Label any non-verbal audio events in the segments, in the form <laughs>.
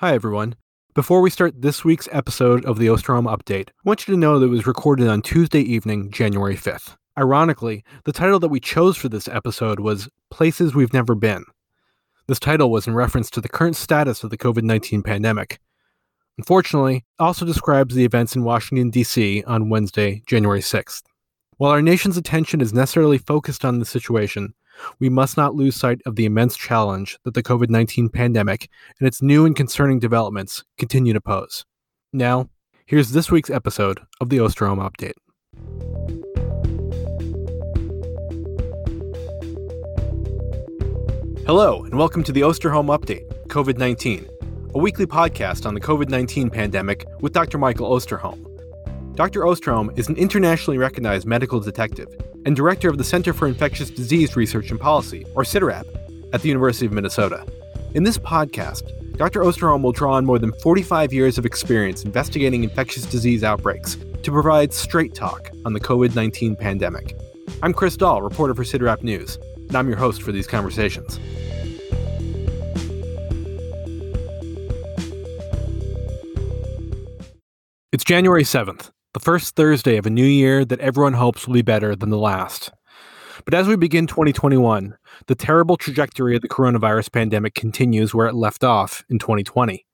Hi, everyone. Before we start this week's episode of the Osterholm Update, I want you to know that it was recorded on Tuesday evening, January 5th. Ironically, the title that we chose for this episode was Places We've Never Been. This title was in reference to the current status of the COVID 19 pandemic. Unfortunately, it also describes the events in Washington, D.C. on Wednesday, January 6th. While our nation's attention is necessarily focused on the situation, we must not lose sight of the immense challenge that the COVID 19 pandemic and its new and concerning developments continue to pose. Now, here's this week's episode of the Osterholm Update. Hello, and welcome to the Osterholm Update COVID 19, a weekly podcast on the COVID 19 pandemic with Dr. Michael Osterholm. Dr. Osterholm is an internationally recognized medical detective and director of the Center for Infectious Disease Research and Policy, or CIDRAP, at the University of Minnesota. In this podcast, Dr. Osterholm will draw on more than 45 years of experience investigating infectious disease outbreaks to provide straight talk on the COVID 19 pandemic. I'm Chris Dall, reporter for CIDRAP News, and I'm your host for these conversations. It's January 7th, the first Thursday of a new year that everyone hopes will be better than the last. But as we begin 2021, the terrible trajectory of the coronavirus pandemic continues where it left off in 2020.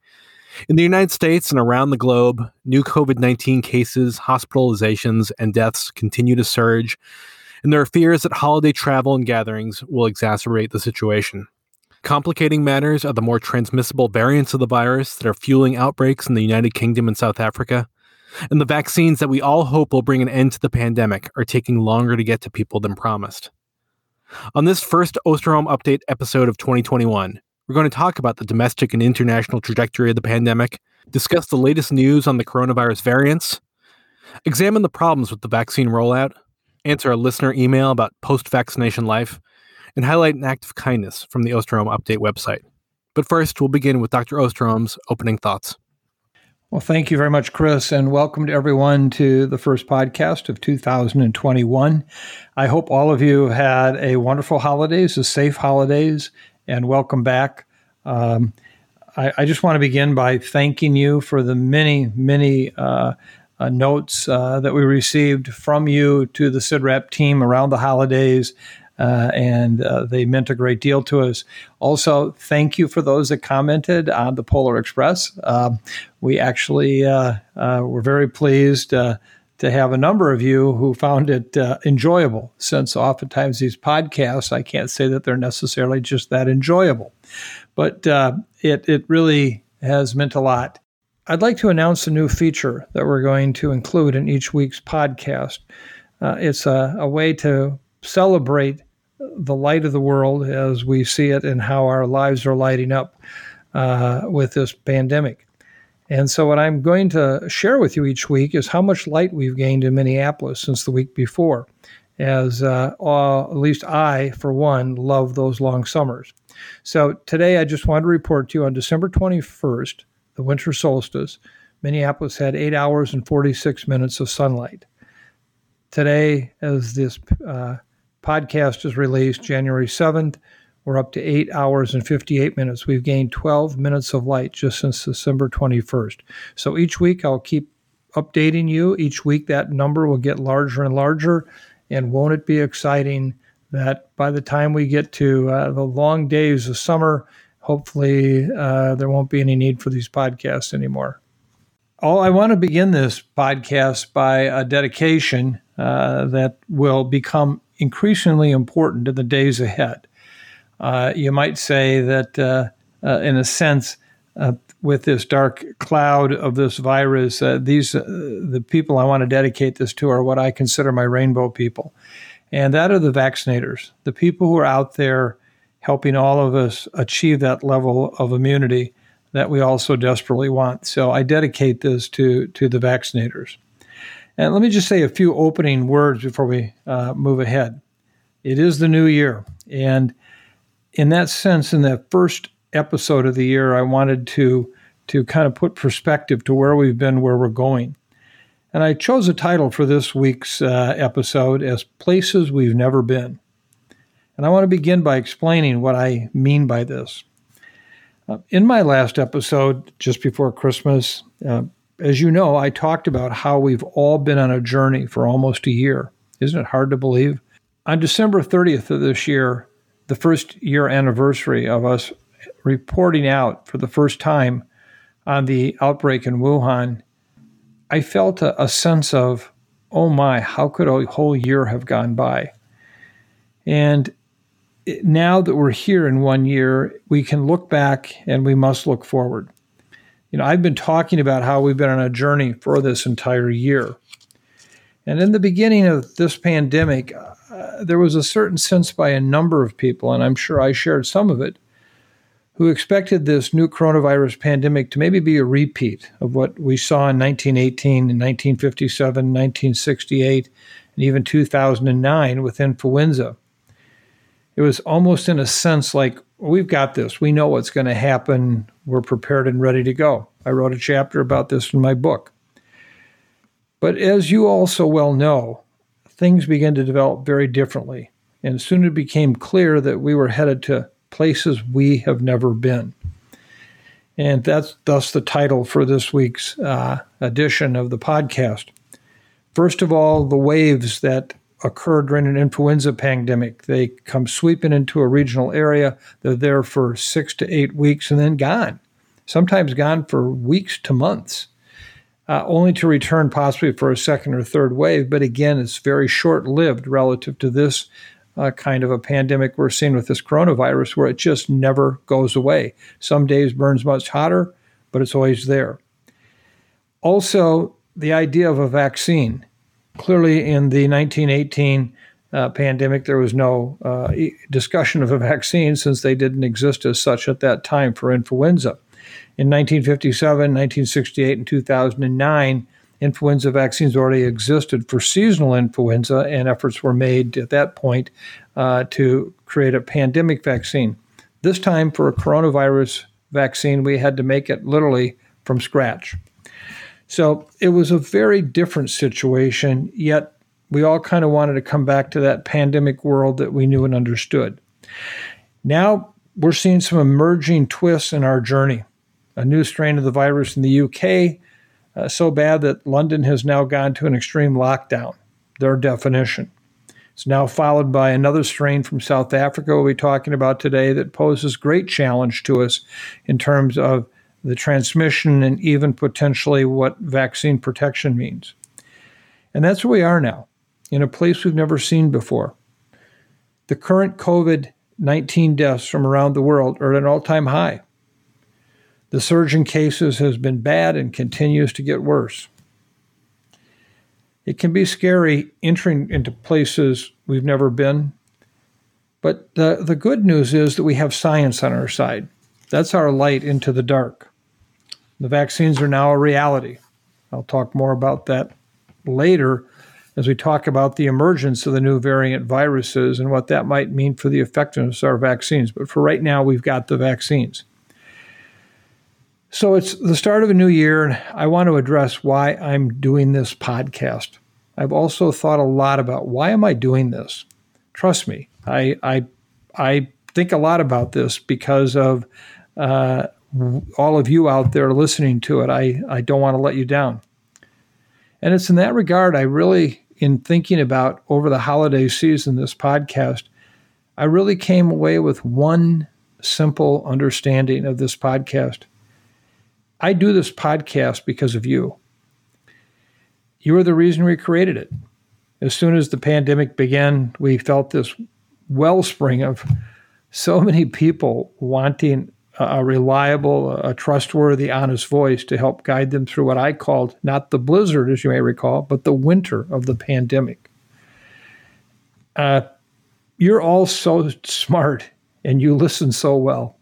In the United States and around the globe, new COVID 19 cases, hospitalizations, and deaths continue to surge, and there are fears that holiday travel and gatherings will exacerbate the situation. Complicating matters are the more transmissible variants of the virus that are fueling outbreaks in the United Kingdom and South Africa. And the vaccines that we all hope will bring an end to the pandemic are taking longer to get to people than promised. On this first Osterholm Update episode of 2021, we're going to talk about the domestic and international trajectory of the pandemic, discuss the latest news on the coronavirus variants, examine the problems with the vaccine rollout, answer a listener email about post vaccination life, and highlight an act of kindness from the Osterholm Update website. But first, we'll begin with Dr. Osterholm's opening thoughts. Well, thank you very much, Chris, and welcome to everyone to the first podcast of 2021. I hope all of you had a wonderful holidays, a safe holidays, and welcome back. Um, I, I, just want to begin by thanking you for the many, many uh, uh, notes uh, that we received from you to the CIDRAP team around the holidays uh, and uh, they meant a great deal to us. Also, thank you for those that commented on the Polar Express. Um, we actually uh, uh were very pleased uh, to have a number of you who found it uh, enjoyable, since oftentimes these podcasts, I can't say that they're necessarily just that enjoyable, but it, it really has meant a lot. I'd like to announce a new feature that we're going to include in each week's podcast. Uh, it's a, a, way to celebrate the light of the world as we see it and how our lives are lighting up uh, with this pandemic. And so, what I'm going to share with you each week is how much light we've gained in Minneapolis since the week before, as uh, uh, at least I, for one, love those long summers. So, today I just wanted to report to you on December 21st, the winter solstice, Minneapolis had eight hours and 46 minutes of sunlight. Today, as this uh, podcast is released January 7th. We're up to eight hours and 58 minutes. We've gained 12 minutes of light just since December 21st. So each week I'll keep updating you. Each week that number will get larger and larger. And won't it be exciting that by the time we get to uh, the long days of summer, hopefully uh, there won't be any need for these podcasts anymore. Oh, I want to begin this podcast by a dedication uh, that will become increasingly important in the days ahead. Uh, you might say that, uh, uh, in a sense, uh, with this dark cloud of this virus, uh, these uh, the people I want to dedicate this to are what I consider my rainbow people, and that are the vaccinators, the people who are out there helping all of us achieve that level of immunity that we also desperately want. So I dedicate this to to the vaccinators. And let me just say a few opening words before we uh, move ahead. It is the new year. And in that sense, in that first episode of the year, I wanted to, to kind of put perspective to where we've been, where we're going. And I chose a title for this week's uh, episode as Places We've Never Been. And I want to begin by explaining what I mean by this. Uh, in my last episode, just before Christmas, uh, as you know, I talked about how we've all been on a journey for almost a year. Isn't it hard to believe? On December 30th of this year, the first year anniversary of us reporting out for the first time on the outbreak in Wuhan, I felt a, a sense of, oh my, how could a whole year have gone by? And now that we're here in one year, we can look back and we must look forward. You know, I've been talking about how we've been on a journey for this entire year. And in the beginning of this pandemic, uh, there was a certain sense by a number of people, and I'm sure I shared some of it, who expected this new coronavirus pandemic to maybe be a repeat of what we saw in 1918 and 1957, 1968, and even 2009 with influenza. It was almost in a sense like, we've got this. We know what's going to happen. We're prepared and ready to go. I wrote a chapter about this in my book. But as you also well know, things began to develop very differently. And soon it became clear that we were headed to places we have never been. And that's thus the title for this week's uh, edition of the podcast. First of all, the waves that occurred during an influenza pandemic. They come sweeping into a regional area. They're there for six to eight weeks and then gone, sometimes gone for weeks to months, uh, only to return possibly for a second or third wave. But again, it's very short lived relative to this uh, kind of a pandemic we're seeing with this coronavirus where it just never goes away. Some days burns much hotter, but it's always there. Also, the idea of a vaccine. Clearly, in the 1918 uh, pandemic, there was no uh, discussion of a <laughs> vaccine since they didn't exist as such at that time for influenza. In 1957, 1968, and 2009, influenza vaccines already existed for seasonal influenza, and efforts were made at that point uh, to create a pandemic vaccine. This time, for a coronavirus vaccine, we had to make it literally from scratch. So it was a very different situation, yet we all kind of wanted to come back to that pandemic world that we knew and understood. Now we're seeing some emerging twists in our journey. A new strain of the virus in the UK uh, so bad that London has now gone to an extreme lockdown, their definition. It's now followed by another strain from South Africa we'll be talking about today that poses great challenge to us in terms of the transmission and even potentially what vaccine protection means. And that's where we are now, in a place we've never seen before. The current COVID 19 deaths from around the world are at an all time high. The surge in cases has been bad and continues to get worse. It can be scary entering into places we've never been, but the, the good news is that we have science on our side. That's our light into the dark. The vaccines are now a reality. I'll talk more about that later as we talk about the emergence of the new variant viruses and what that might mean for the effectiveness of our vaccines. But for right now, we've got the vaccines. So it's the start of a new year, and I want to address why I'm doing this podcast. I've also thought a lot about why am I doing this? Trust me, I I I think a lot about this because of uh, all of you out there listening to it. I I don't want to let you down, and it's in that regard I really, in thinking about over the holiday season, this podcast, I really came away with one simple understanding of this podcast I do this podcast because of you. You are the reason we created it. As soon as the pandemic began, we felt this wellspring of so many people wanting a reliable, a trustworthy, honest voice to help guide them through what I called not the blizzard, as you may recall, but the winter of the pandemic. Uh, you're all so smart and you listen so well.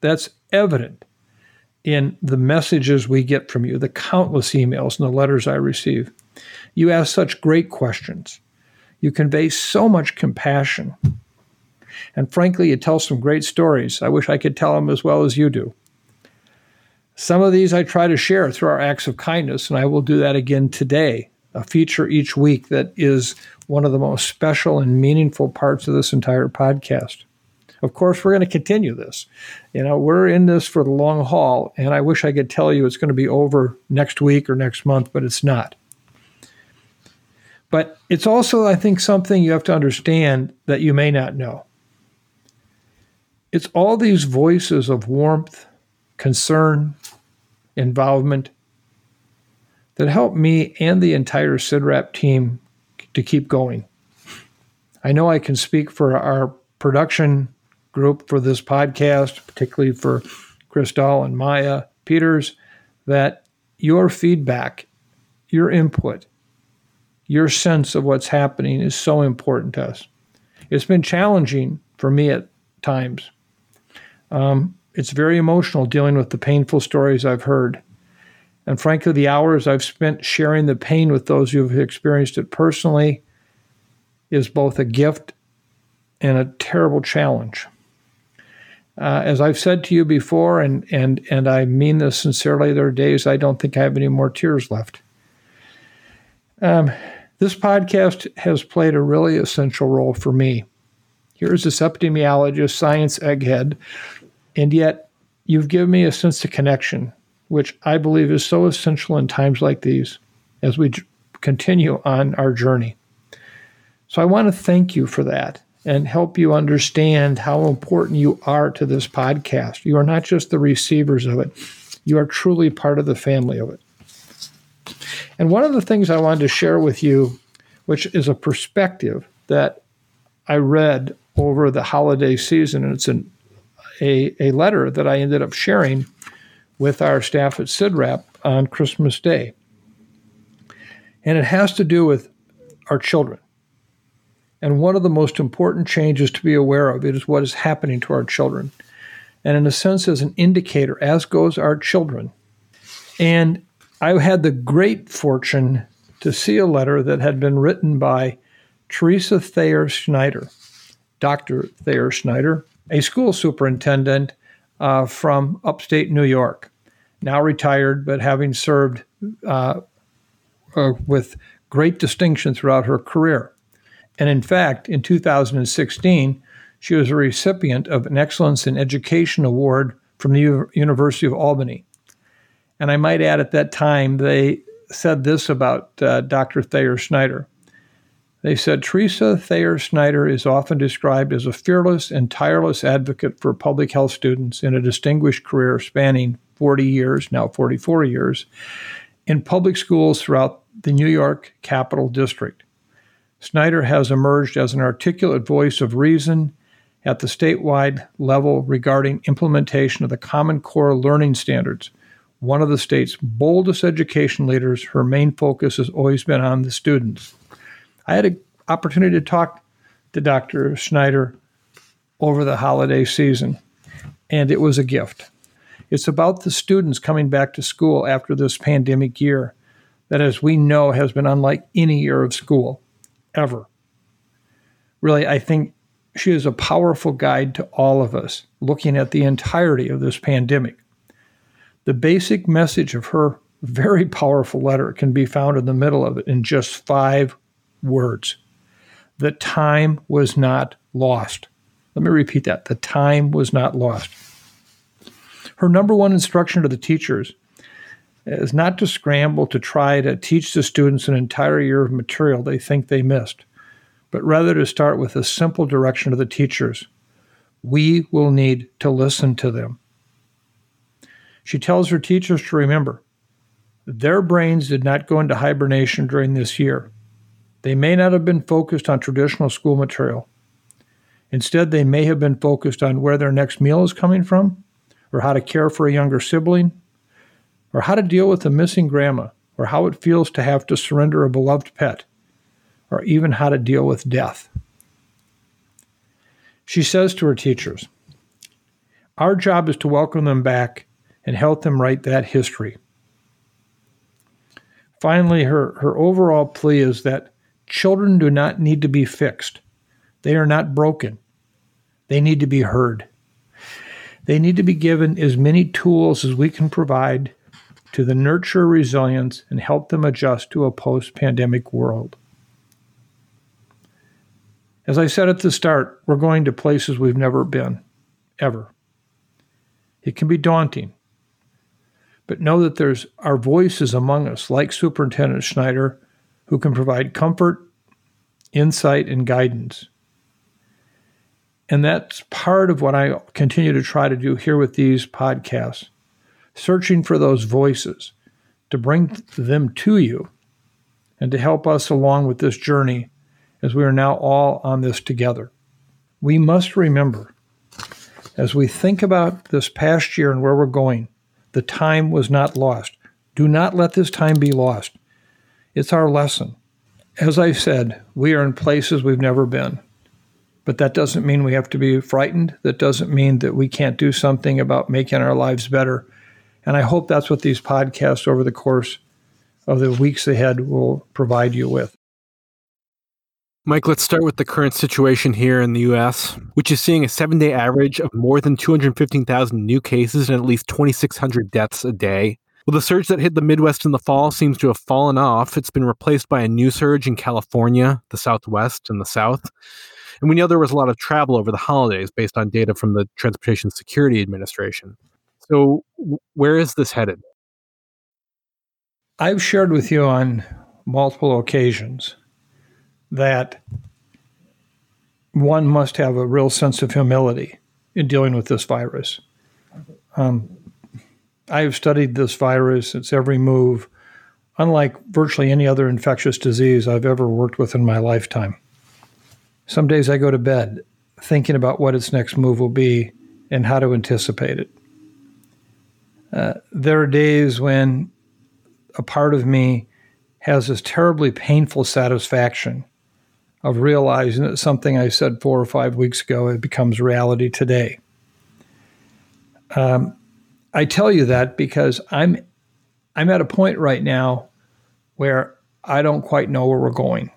That's evident in the messages we get from you, the countless emails and the letters I receive. You ask such great questions. You convey so much compassion. And frankly, you tell some great stories. I wish I could tell them as well as you do. Some of these I try to share through our acts of kindness, and I will do that again today. A feature each week that is one of the most special and meaningful parts of this entire podcast. Of course, we're going to continue this. You know, we're in this for the long haul, and I wish I could tell you it's going to be over next week or next month, but it's not. But it's also, I think, something you have to understand that you may not know. It's all these voices of warmth, concern, involvement that help me and the entire CIDRAP team to keep going. I know I can speak for our production group for this podcast, particularly for Chris Dall and Maya Peters, that your feedback, your input, your sense of what's happening is so important to us. It's been challenging for me at times. Um, it's very emotional dealing with the painful stories I've heard. And frankly, the hours I've spent sharing the pain with those who have experienced it personally is both a gift and a terrible challenge. Uh, as I've said to you before, and, and, and I mean this sincerely, there are days I don't think I have any more tears left. Um, this podcast has played a really essential role for me. Here's this epidemiologist, science egghead, and yet you've given me a sense of connection, which I believe is so essential in times like these as we continue on our journey. So I want to thank you for that and help you understand how important you are to this podcast. You are not just the receivers of it, you are truly part of the family of it. And one of the things I wanted to share with you, which is a perspective that I read over the holiday season, and it's an, a, a letter that I ended up sharing with our staff at CIDRAP on Christmas Day. And it has to do with our children. And one of the most important changes to be aware of is what is happening to our children. And in a sense, as an indicator, as goes our children. And I had the great fortune to see a letter that had been written by Teresa Thayer Schneider, Dr. Thayer Schneider, a school superintendent uh, from upstate New York, now retired, but having served uh, uh, with great distinction throughout her career. And in fact, in 2016, she was a recipient of an Excellence in Education Award from the U- University of Albany. And I might add at that time, they said this about uh, Dr. Thayer Schneider. They said Teresa Thayer Snyder is often described as a fearless and tireless advocate for public health students in a distinguished career spanning 40 years, now 44 years, in public schools throughout the New York Capital District. Snyder has emerged as an articulate voice of reason at the statewide level regarding implementation of the Common Core learning standards, one of the state's boldest education leaders, her main focus has always been on the students. I had an opportunity to talk to Dr. Schneider over the holiday season, and it was a gift. It's about the students coming back to school after this pandemic year that, as we know, has been unlike any year of school ever. Really, I think she is a powerful guide to all of us looking at the entirety of this pandemic. The basic message of her very powerful letter can be found in the middle of it in just five words. The time was not lost. Let me repeat that. The time was not lost. Her number one instruction to the teachers is not to scramble to try to teach the students an entire year of material they think they missed, but rather to start with a simple direction to the teachers. We will need to listen to them. She tells her teachers to remember their brains did not go into hibernation during this year. They may not have been focused on traditional school material. Instead, they may have been focused on where their next meal is coming from, or how to care for a younger sibling, or how to deal with a missing grandma, or how it feels to have to surrender a beloved pet, or even how to deal with death. She says to her teachers, Our job is to welcome them back and help them write that history. Finally, her, her overall plea is that children do not need to be fixed. They are not broken. They need to be heard. They need to be given as many tools as we can provide to the nurture resilience and help them adjust to a post pandemic world. As I said at the start, we're going to places we've never been, ever. It can be daunting, but know that there's our voices among us, like Superintendent Schneider, who can provide comfort, insight, and guidance. And that's part of what I continue to try to do here with these podcasts, searching for those voices to bring them to you and to help us along with this journey as we are now all on this together. We must remember, as we think about this past year and where we're going, the time was not lost. Do not let this time be lost. It's our lesson. As I said, we are in places we've never been. But that doesn't mean we have to be frightened. That doesn't mean that we can't do something about making our lives better. And I hope that's what these podcasts over the course of the weeks ahead will provide you with. Mike, let's start with the current situation here in the US, which is seeing a seven day average of more than 215,000 new cases and at least 2,600 deaths a day. Well, the surge that hit the Midwest in the fall seems to have fallen off. It's been replaced by a new surge in California, the Southwest, and the South. And we know there was a lot of travel over the holidays based on data from the Transportation Security Administration. So, where is this headed? I've shared with you on multiple occasions that one must have a real sense of humility in dealing with this virus. Um, I have studied this virus, its every move, unlike virtually any other infectious disease I've ever worked with in my lifetime. Some days I go to bed thinking about what its next move will be and how to anticipate it. Uh, there are days when a part of me has this terribly painful satisfaction of realizing that something I said four or five weeks ago it becomes reality today. Um, I tell you that because I'm I'm at a point right now where I don't quite know where we're going.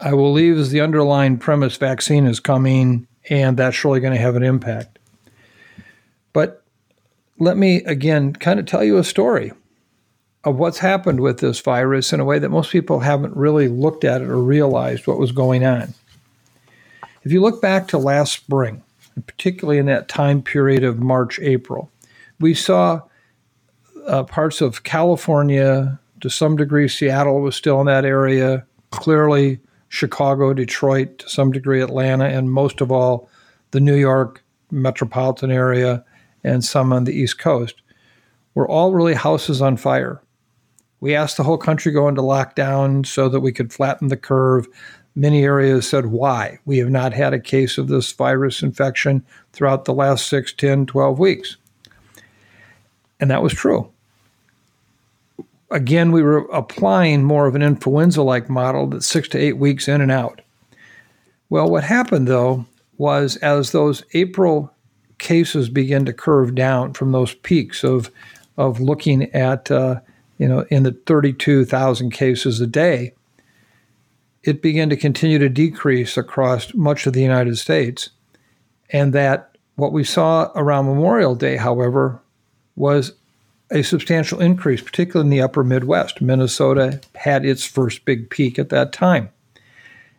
I will leave as the underlying premise vaccine is coming, and that's surely going to have an impact. But let me again kind of tell you a story of what's happened with this virus in a way that most people haven't really looked at it or realized what was going on. If you look back to last spring, particularly in that time period of March, April, we saw uh, parts of California, to some degree, Seattle was still in that area, clearly Chicago, Detroit, to some degree, Atlanta, and most of all, the New York metropolitan area and some on the East Coast were all really houses on fire. We asked the whole country go into lockdown so that we could flatten the curve. Many areas said, why? We have not had a case of this virus infection throughout the last 6, 10, 12 weeks. And that was true. Again, we were applying more of an influenza like model that's six to eight weeks in and out. Well, what happened though was as those April cases began to curve down from those peaks of, of looking at uh, you know, in the 32,000 cases a day, it began to continue to decrease across much of the United States. And that what we saw around Memorial Day, however, was a substantial increase, particularly in the upper Midwest. Minnesota had its first big peak at that time.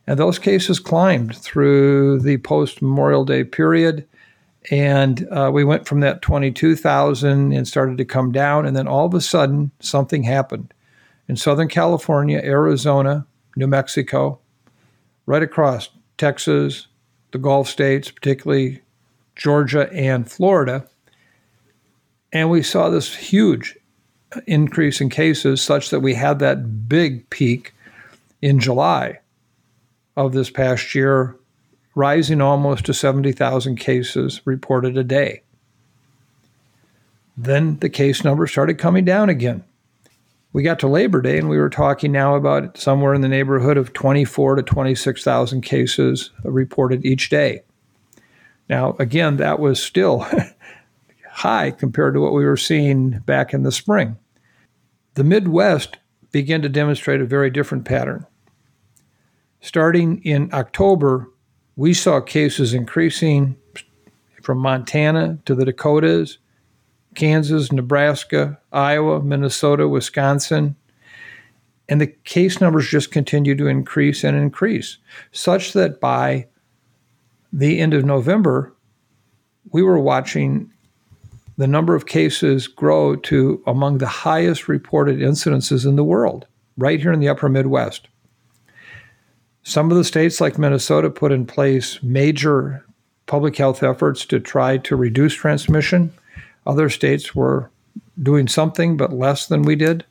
And those cases climbed through the post Memorial Day period and uh, we went from that 22,000 and started to come down. And then all of a sudden, something happened in Southern California, Arizona, New Mexico, right across Texas, the Gulf states, particularly Georgia and Florida. And we saw this huge increase in cases, such that we had that big peak in July of this past year rising almost to 70,000 cases reported a day. Then the case numbers started coming down again. We got to Labor Day and we were talking now about somewhere in the neighborhood of 24 to 26,000 cases reported each day. Now, again, that was still <laughs> high compared to what we were seeing back in the spring. The Midwest began to demonstrate a very different pattern. Starting in October, we saw cases increasing from Montana to the Dakotas, Kansas, Nebraska, Iowa, Minnesota, Wisconsin. And the case numbers just continue to increase and increase, such that by the end of November, we were watching the number of cases grow to among the highest reported incidences in the world, right here in the upper Midwest. Some of the states, like Minnesota, put in place major public health efforts to try to reduce transmission. Other states were doing something, but less than we did.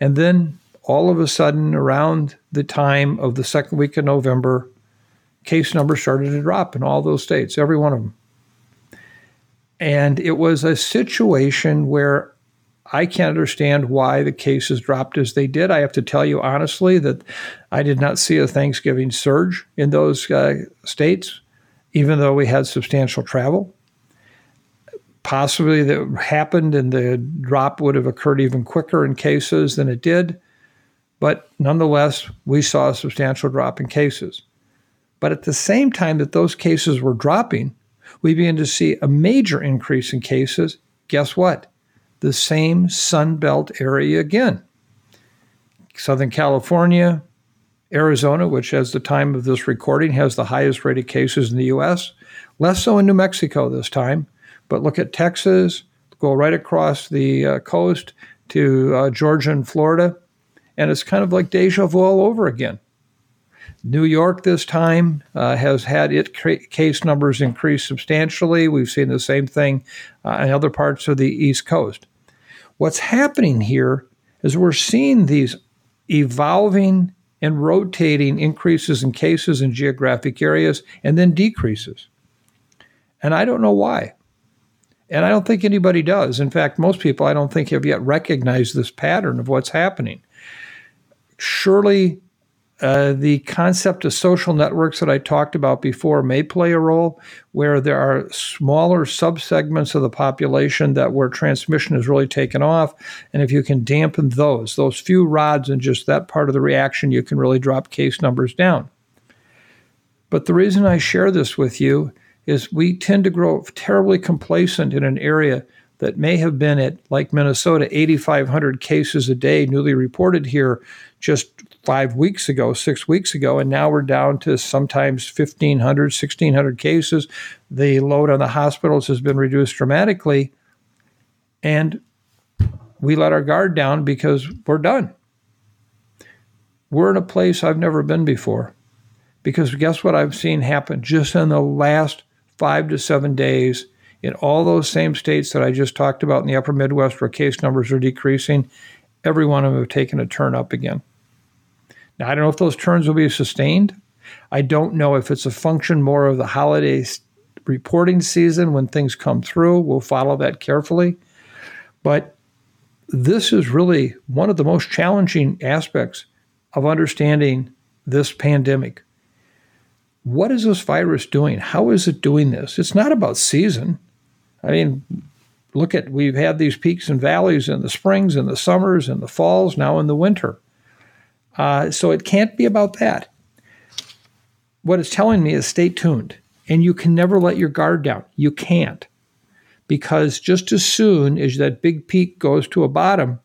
And then all of a sudden, around the time of the second week of November, case numbers started to drop in all those states, every one of them. And it was a situation where I can't understand why the cases dropped as they did. I have to tell you honestly that I did not see a Thanksgiving surge in those uh, states even though we had substantial travel. Possibly that happened and the drop would have occurred even quicker in cases than it did. But nonetheless, we saw a substantial drop in cases. But at the same time that those cases were dropping, we began to see a major increase in cases. Guess what? The same Sun Belt area again. Southern California, Arizona, which as the time of this recording has the highest rated cases in the U.S., less so in New Mexico this time. But look at Texas, go right across the uh, coast to uh, Georgia and Florida, and it's kind of like deja vu all over again. New York this time uh, has had its case numbers increase substantially. We've seen the same thing uh, in other parts of the East Coast. What's happening here is we're seeing these evolving and rotating increases in cases in geographic areas and then decreases. And I don't know why. And I don't think anybody does. In fact, most people I don't think have yet recognized this pattern of what's happening. Surely uh, the concept of social networks that I talked about before may play a role where there are smaller subsegments of the population that where transmission is really taken off. And if you can dampen those, those few rods and just that part of the reaction, you can really drop case numbers down. But the reason I share this with you is we tend to grow terribly complacent in an area that may have been at, like Minnesota, 8,500 cases a day newly reported here just five weeks ago, six weeks ago, and now we're down to sometimes 1,500, 1,600 cases. The load on the hospitals has been reduced dramatically. And we let our guard down because we're done. We're in a place I've never been before. Because guess what I've seen happen just in the last five to seven days in all those same states that I just talked about in the upper Midwest where case numbers are decreasing, every one of them have taken a turn up again. Now, I don't know if those turns will be sustained. I don't know if it's a function more of the holiday reporting season when things come through. We'll follow that carefully. But this is really one of the most challenging aspects of understanding this pandemic. What is this virus doing? How is it doing this? It's not about season. I mean, look at we've had these peaks and valleys in the springs and the summers and the falls, now in the winter. Uh, so it can't be about that. What it's telling me is stay tuned. And you can never let your guard down. You can't. Because just as soon as that big peak goes to a bottom,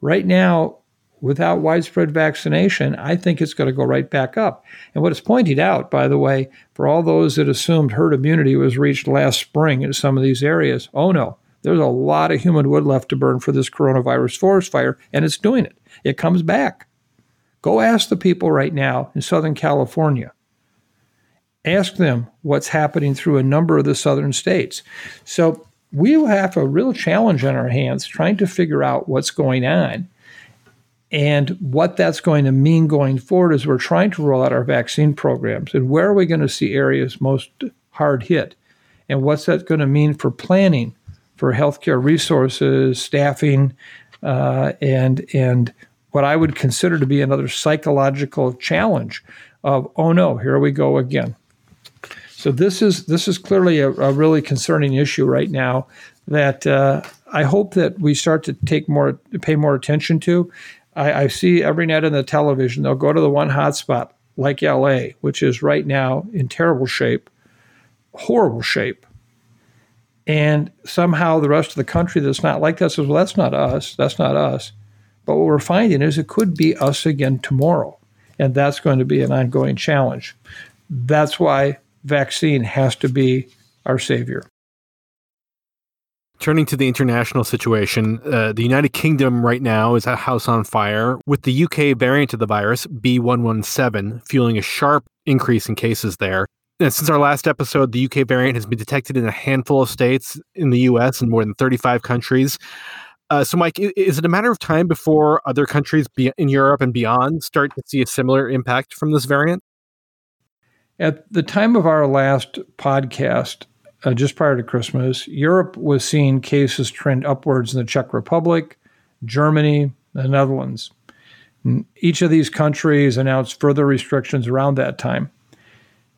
right now, without widespread vaccination, I think it's going to go right back up. And what it's pointed out, by the way, for all those that assumed herd immunity was reached last spring in some of these areas, oh no, there's a lot of human wood left to burn for this coronavirus forest fire, and it's doing it. It comes back. Go ask the people right now in Southern California. Ask them what's happening through a number of the southern states. So we have a real challenge on our hands trying to figure out what's going on and what that's going to mean going forward is we're trying to roll out our vaccine programs and where are we going to see areas most hard hit and what's that going to mean for planning for healthcare resources staffing uh, and and what I would consider to be another psychological challenge of, oh no, here we go again. So this is this is clearly a, a really concerning issue right now that uh, I hope that we start to take more pay more attention to. I, I see every night on the television they'll go to the one hotspot like LA, which is right now in terrible shape, horrible shape. And somehow the rest of the country that's not like that says, well, that's not us. That's not us. But what we're finding is it could be us again tomorrow. And that's going to be an ongoing challenge. That's why vaccine has to be our savior. Turning to the international situation, uh, the United Kingdom right now is a house on fire with the UK variant of the virus, B117, fueling a sharp increase in cases there. And since our last episode, the UK variant has been detected in a handful of states in the US and more than 35 countries. Uh, so, Mike, is it a matter of time before other countries in Europe and beyond start to see a similar impact from this variant? At the time of our last podcast, uh, just prior to Christmas, Europe was seeing cases trend upwards in the Czech Republic, Germany, the Netherlands. And each of these countries announced further restrictions around that time.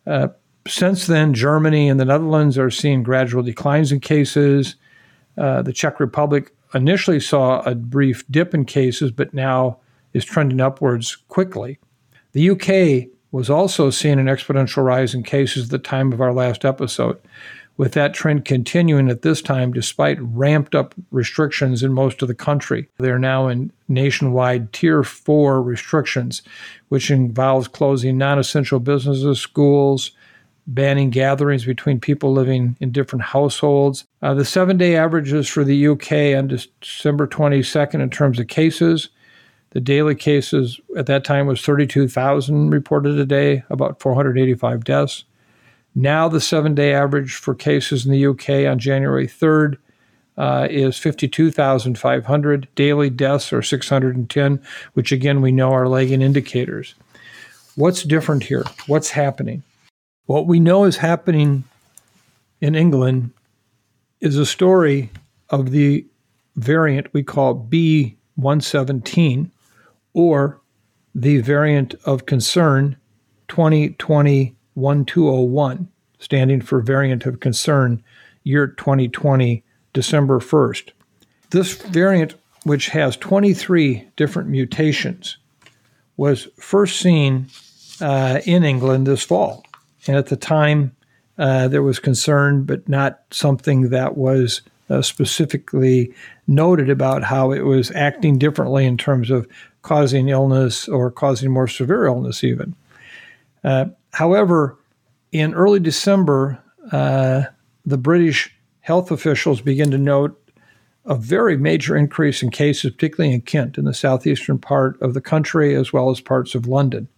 Uh, since then, Germany and the Netherlands are seeing gradual declines in cases. Uh, the Czech Republic initially saw a brief dip in cases, but now is trending upwards quickly. The UK was also seeing an exponential rise in cases at the time of our last episode with that trend continuing at this time despite ramped up restrictions in most of the country. They're now in nationwide tier four restrictions, which involves closing non essential businesses, schools, banning gatherings between people living in different households. Uh, the seven day averages for the UK on December 22nd in terms of cases. The daily cases at that time was 32,000 reported a day, about 485 deaths. Now, the seven day average for cases in the UK on January 3rd uh, is 52,500. Daily deaths are 610, which again we know are lagging indicators. What's different here? What's happening? What we know is happening in England is a story of the variant we call B117 or the variant of concern 2020 1201, standing for variant of concern, year 2020, December 1st. This variant, which has 23 different mutations, was first seen uh, in England this fall. And at the time, uh, there was concern, but not something that was uh, specifically noted about how it was acting differently in terms of causing illness or causing more severe illness, even. Uh, However, in early December, uh, the British health officials began to note a very major increase in cases, particularly in Kent, in the southeastern part of the country, as well as parts of London.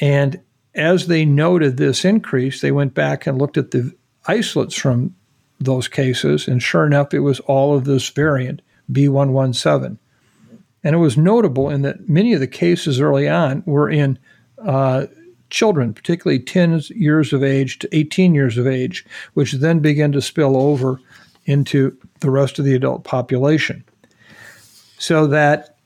And as they noted this increase, they went back and looked at the isolates from those cases, and sure enough, it was all of this variant, B117. And it was notable in that many of the cases early on were in uh, children, particularly 10 years of age to 18 years of age, which then begin to spill over into the rest of the adult population. So that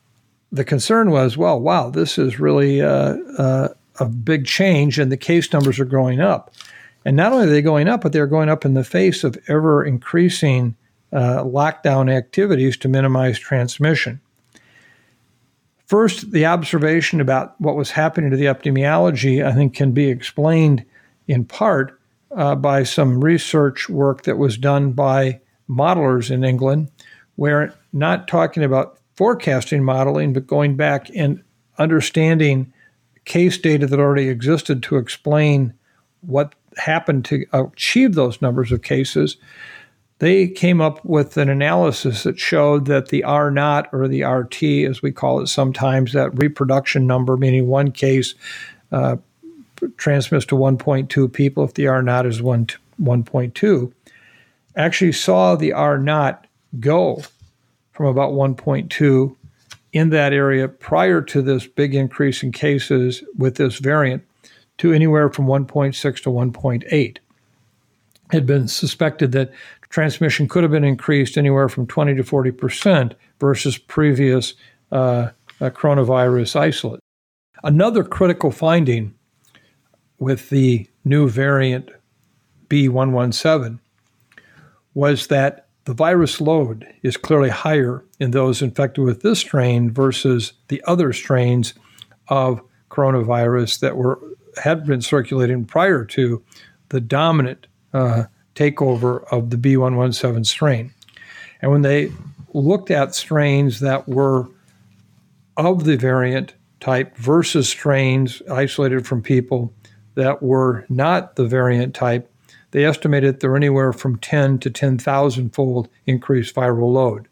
the concern was, well, wow, this is really uh, uh, a big change, and the case numbers are going up. And not only are they going up, but they're going up in the face of ever increasing uh, lockdown activities to minimize transmission. First, the observation about what was happening to the epidemiology, I think, can be explained in part uh, by some research work that was done by modelers in England, where not talking about forecasting modeling, but going back and understanding case data that already existed to explain what happened to achieve those numbers of cases they came up with an analysis that showed that the R naught or the RT, as we call it sometimes, that reproduction number, meaning one case uh, transmits to 1.2 people if the R naught is 1 1.2, actually saw the R naught go from about 1.2 in that area prior to this big increase in cases with this variant to anywhere from 1.6 to 1.8. It had been suspected that transmission could have been increased anywhere from 20 to 40 percent versus previous uh, uh, coronavirus isolate. Another critical finding with the new variant B117 was that the virus load is clearly higher in those infected with this strain versus the other strains of coronavirus that were had been circulating prior to the dominant uh, takeover of the B117 strain. And when they looked at strains that were of the variant type versus strains isolated from people that were not the variant type, they estimated there were anywhere from 10 to 10,000 fold increased viral load.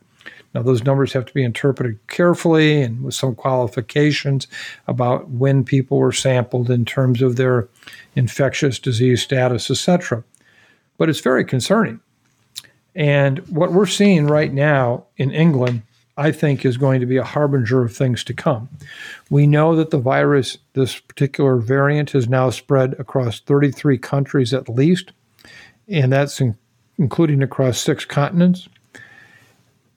Now, those numbers have to be interpreted carefully and with some qualifications about when people were sampled in terms of their infectious disease status, etc. But it's very concerning. And what we're seeing right now in England, I think, is going to be a harbinger of things to come. We know that the virus, this particular variant, has now spread across 33 countries at least, and that's in, including across six continents.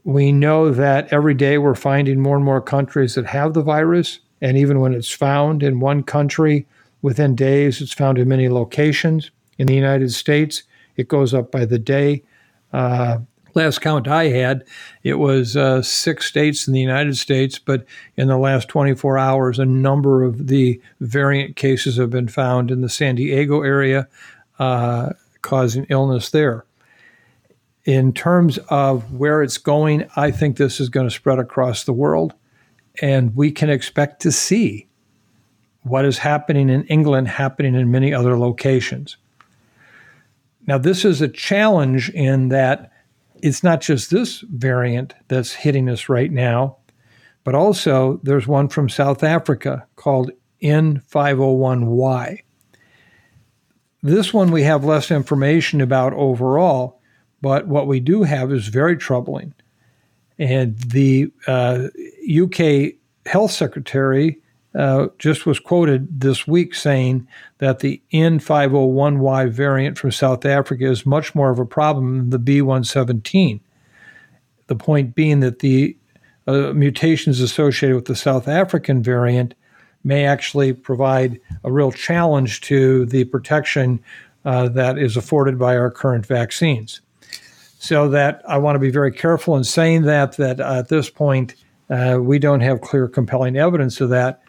We know that every day we're finding more and more countries that have the virus. And even when it's found in one country, within days, it's found in many locations. In the United States, it goes up by the day. Uh, last count I had, it was uh, six states in the United States, but in the last 24 hours, a number of the variant cases have been found in the San Diego area, uh, causing illness there in terms of where it's going, I think this is going to spread across the world. And we can expect to see what is happening in England happening in many other locations. Now, this is a challenge in that it's not just this variant that's hitting us right now, but also there's one from South Africa called N501Y. This one we have less information about overall but what we do have is very troubling. And the uh, UK Health Secretary uh, just was quoted this week saying that the N501Y variant from South Africa is much more of a problem than the B117. The point being that the uh, mutations associated with the South African variant may actually provide a real challenge to the protection uh, that is afforded by our current vaccines. So that I want to be very careful in saying that that at this point uh, we don't have clear, compelling evidence of that.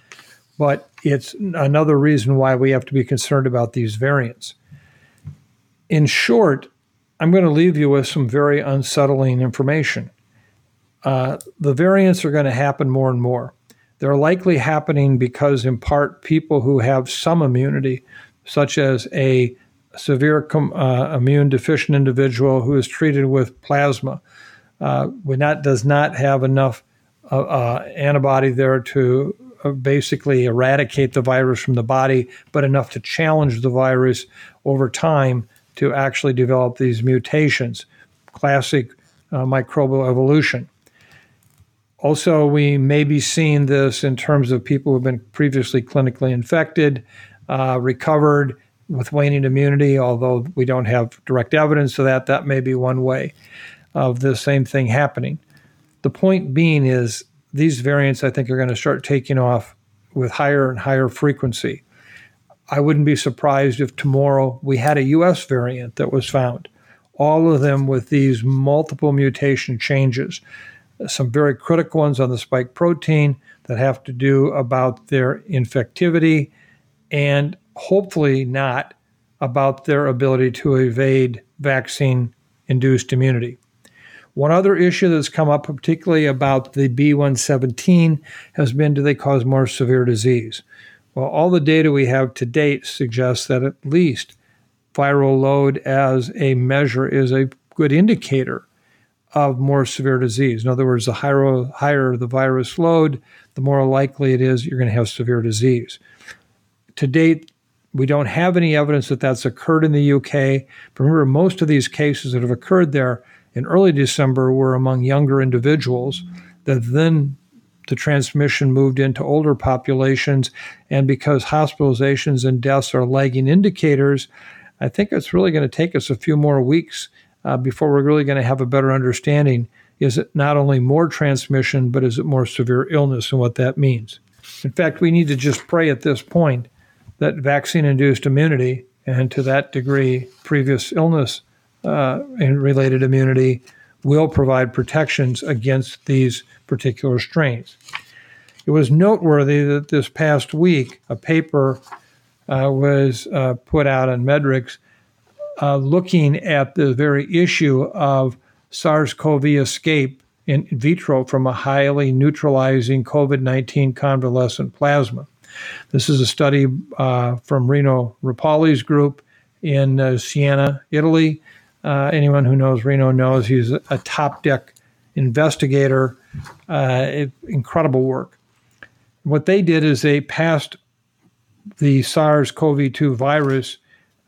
But it's another reason why we have to be concerned about these variants. In short, I'm going to leave you with some very unsettling information. Uh, the variants are going to happen more and more. They're likely happening because, in part, people who have some immunity, such as a severe com, uh, immune deficient individual who is treated with plasma uh, not, does not have enough uh, uh antibody there to basically eradicate the virus from the body, but enough to challenge the virus over time to actually develop these mutations. Classic uh, microbial evolution. Also, we may be seeing this in terms of people who have been previously clinically infected, recovered, with waning immunity, although we don't have direct evidence of that, that may be one way of the same thing happening. The point being is these variants, I think, are going to start taking off with higher and higher frequency. I wouldn't be surprised if tomorrow we had a US variant that was found, all of them with these multiple mutation changes, some very critical ones on the spike protein that have to do about their infectivity and hopefully not about their ability to evade vaccine induced immunity. One other issue that's come up, particularly about the B117, has been do they cause more severe disease? Well, all the data we have to date suggests that at least viral load as a measure is a good indicator of more severe disease. In other words, the higher, higher the virus load, the more likely it is you're going to have severe disease. To date, we don't have any evidence that that's occurred in the UK. But remember, most of these cases that have occurred there in early December were among younger individuals that then the transmission moved into older populations. And because hospitalizations and deaths are lagging indicators, I think it's really going to take us a few more weeks uh, before we're really going to have a better understanding. Is it not only more transmission, but is it more severe illness and what that means? In fact, we need to just pray at this point that vaccine induced immunity, and to that degree, previous illness and related immunity will provide protections against these particular strains. It was noteworthy that this past week, a paper uh, was uh, put out on medRxiv uh, looking at the very issue of SARS CoV escape in vitro from a highly neutralizing COVID 19 convalescent plasma. This is a study uh, from Rino Rappuoli's group in uh, Siena, Italy. Uh, anyone who knows Rino knows he's a, top deck investigator. Uh, incredible work. What they did is they passed the SARS CoV 2 virus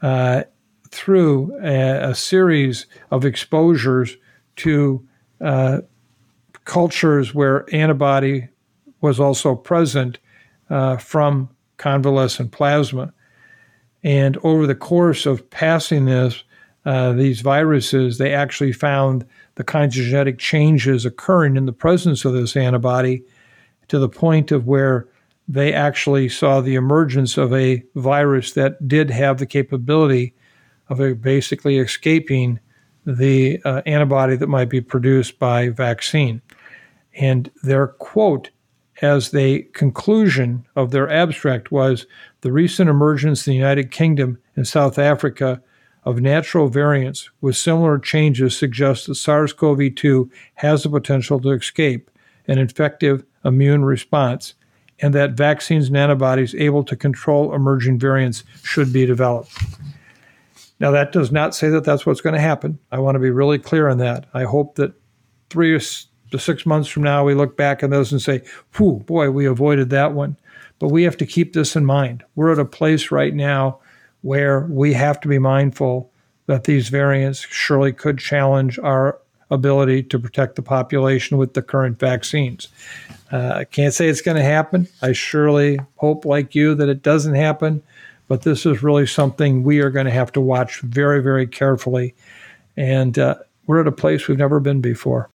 uh, through a, a, series of exposures to uh, cultures where antibody was also present uh, from convalescent plasma. And over the course of passing this, uh, these viruses, they actually found the kinds of genetic changes occurring in the presence of this antibody to the point of where they actually saw the emergence of a virus that did have the capability of basically escaping the uh, antibody that might be produced by vaccine. And their quote as the conclusion of their abstract was the recent emergence in the United Kingdom and South Africa of natural variants with similar changes suggests that SARS CoV 2 has the potential to escape an infective immune response and that vaccines and antibodies able to control emerging variants should be developed. Now, that does not say that that's what's going to happen. I want to be really clear on that. I hope that three to six months from now, we look back on those and say, whew, boy, we avoided that one. But we have to keep this in mind. We're at a place right now where we have to be mindful that these variants surely could challenge our ability to protect the population with the current vaccines. Uh, I can't say it's going to happen. I surely hope, like you, that it doesn't happen. But this is really something we are going to have to watch very, very carefully. And uh, we're at a place we've never been before.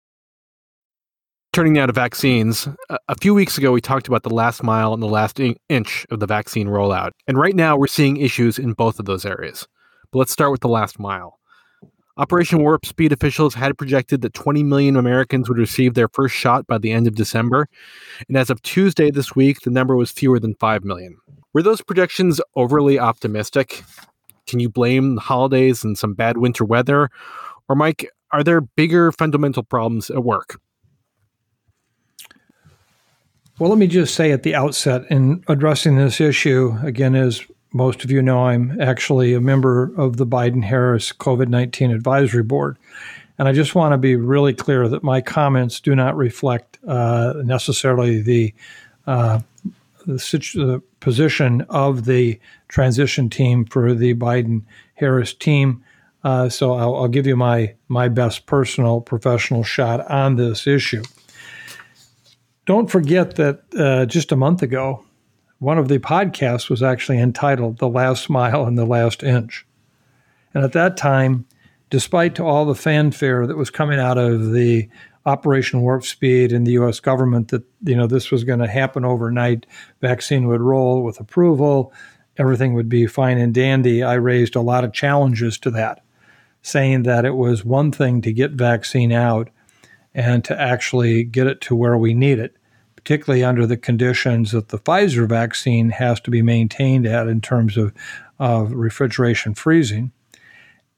Turning now to vaccines, a few weeks ago we talked about the last mile and the last inch of the vaccine rollout. And right now we're seeing issues in both of those areas. But let's start with the last mile. Operation Warp Speed officials had projected that 20 million Americans would receive their first shot by the end of December. And as of Tuesday this week, the number was fewer than 5 million. Were those projections overly optimistic? Can you blame the holidays and some bad winter weather? Or, Mike, are there bigger fundamental problems at work? Well, let me just say at the outset in addressing this issue, again, as most of you know, I'm actually a member of the Biden Harris COVID 19 Advisory Board. And I just want to be really clear that my comments do not reflect uh, necessarily the, uh, the, position of the transition team for the Biden Harris team. Uh, so I'll, I'll, give you my, my best personal professional shot on this issue. Don't forget that uh, just a month ago, one of the podcasts was actually entitled The Last Mile and the Last Inch. And at that time, despite all the fanfare that was coming out of the Operation Warp Speed and the U.S. government that you know this was going to happen overnight, vaccine would roll with approval, everything would be fine and dandy. I raised a lot of challenges to that, saying that it was one thing to get vaccine out and to actually get it to where we need it particularly under the conditions that the Pfizer vaccine has to be maintained at in terms of, of refrigeration freezing,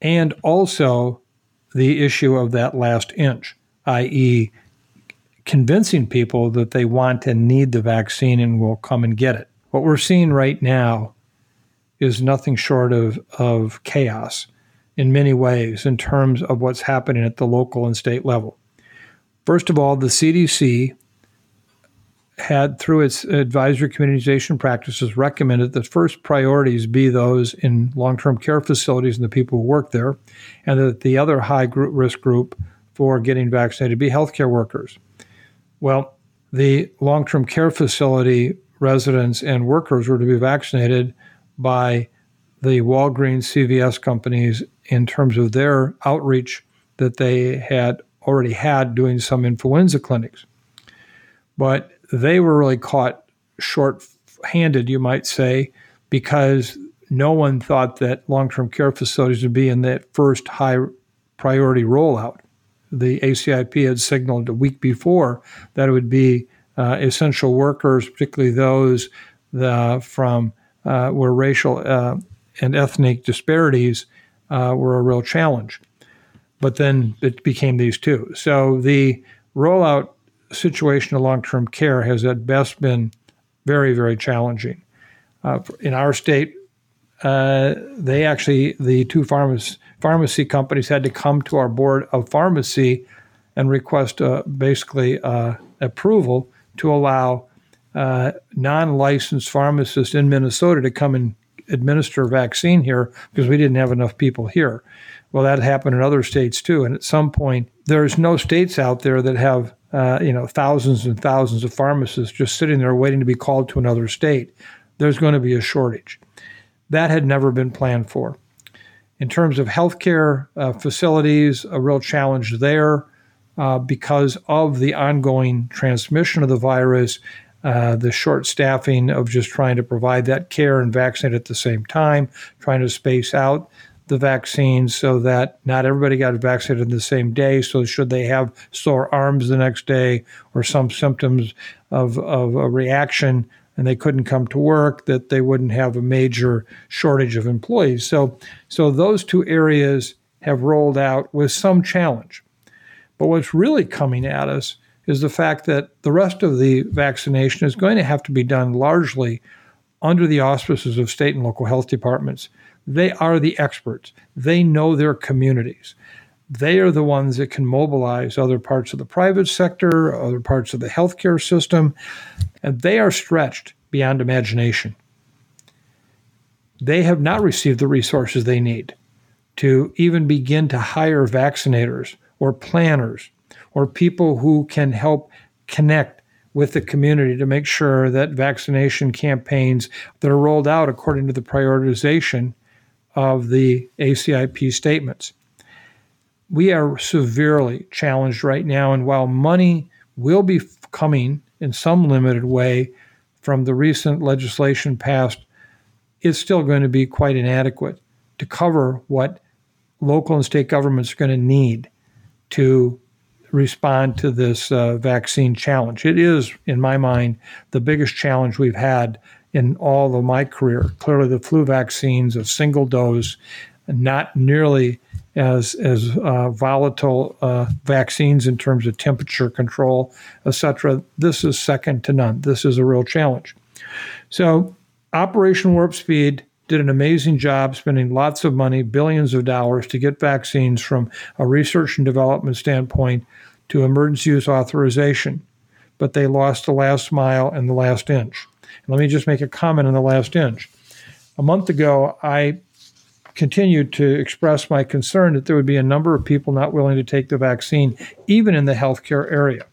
and also the issue of that last inch, i.e., convincing people that they want and need the vaccine and will come and get it. What we're seeing right now is nothing short of, of chaos in many ways in terms of what's happening at the local and state level. First of all, the CDC had, through its advisory communization practices, recommended that first priorities be those in long term care facilities and the people who work there, and that the other high group, risk group for getting vaccinated be healthcare workers. Well, the long term care facility residents and workers were to be vaccinated by the Walgreens CVS companies in terms of their outreach that they had already had doing some influenza clinics. But they were really caught short handed, you might say, because no one thought that long term care facilities would be in that first high priority rollout. The ACIP had signaled a week before that it would be uh, essential workers, particularly those uh, from uh, where racial uh, and ethnic disparities uh, were a real challenge. But then it became these two. So the rollout situation of long term care has at best been very, very challenging. Uh, in our state, uh, they actually, the two pharmacy, pharmacy companies had to come to our board of pharmacy and request uh, basically uh, approval to allow uh, non licensed pharmacists in Minnesota to come and administer a vaccine here because we didn't have enough people here. Well, that happened in other states too. And at some point, there's no states out there that have uh, you know thousands and thousands of pharmacists just sitting there waiting to be called to another state. There's going to be a shortage. That had never been planned for. In terms of healthcare uh, facilities, a real challenge there uh, because of the ongoing transmission of the virus, uh, the short staffing of just trying to provide that care and vaccinate at the same time, trying to space out the vaccines so that not everybody got vaccinated in the same day. So, should they have sore arms the next day or some symptoms of, of a reaction and they couldn't come to work, that they wouldn't have a major shortage of employees. So, so those two areas have rolled out with some challenge. But what's really coming at us is the fact that the rest of the vaccination is going to have to be done largely under the auspices of state and local health departments. They are the experts. They know their communities. They are the ones that can mobilize other parts of the private sector, other parts of the healthcare system, and they are stretched beyond imagination. They have not received the resources they need to even begin to hire vaccinators or planners or people who can help connect with the community to make sure that vaccination campaigns that are rolled out according to the prioritization of the ACIP statements. We are severely challenged right now, and while money will be coming in some limited way from the recent legislation passed, it's still going to be quite inadequate to cover what local and state governments are going to need to respond to this uh, vaccine challenge. It is, in my mind, the biggest challenge we've had in all of my career. Clearly, the flu vaccines, a single dose, not nearly as as uh, volatile uh, vaccines in terms of temperature control, etc. This is second to none. This is a real challenge. So, Operation Warp Speed did an amazing job spending lots of money, billions of dollars, to get vaccines from a research and development standpoint to emergency use authorization. But they lost the last mile and the last inch. And let me just make a comment on the last inch. A month ago, I continued to express my concern that there would be a number of people not willing to take the vaccine, even in the healthcare area.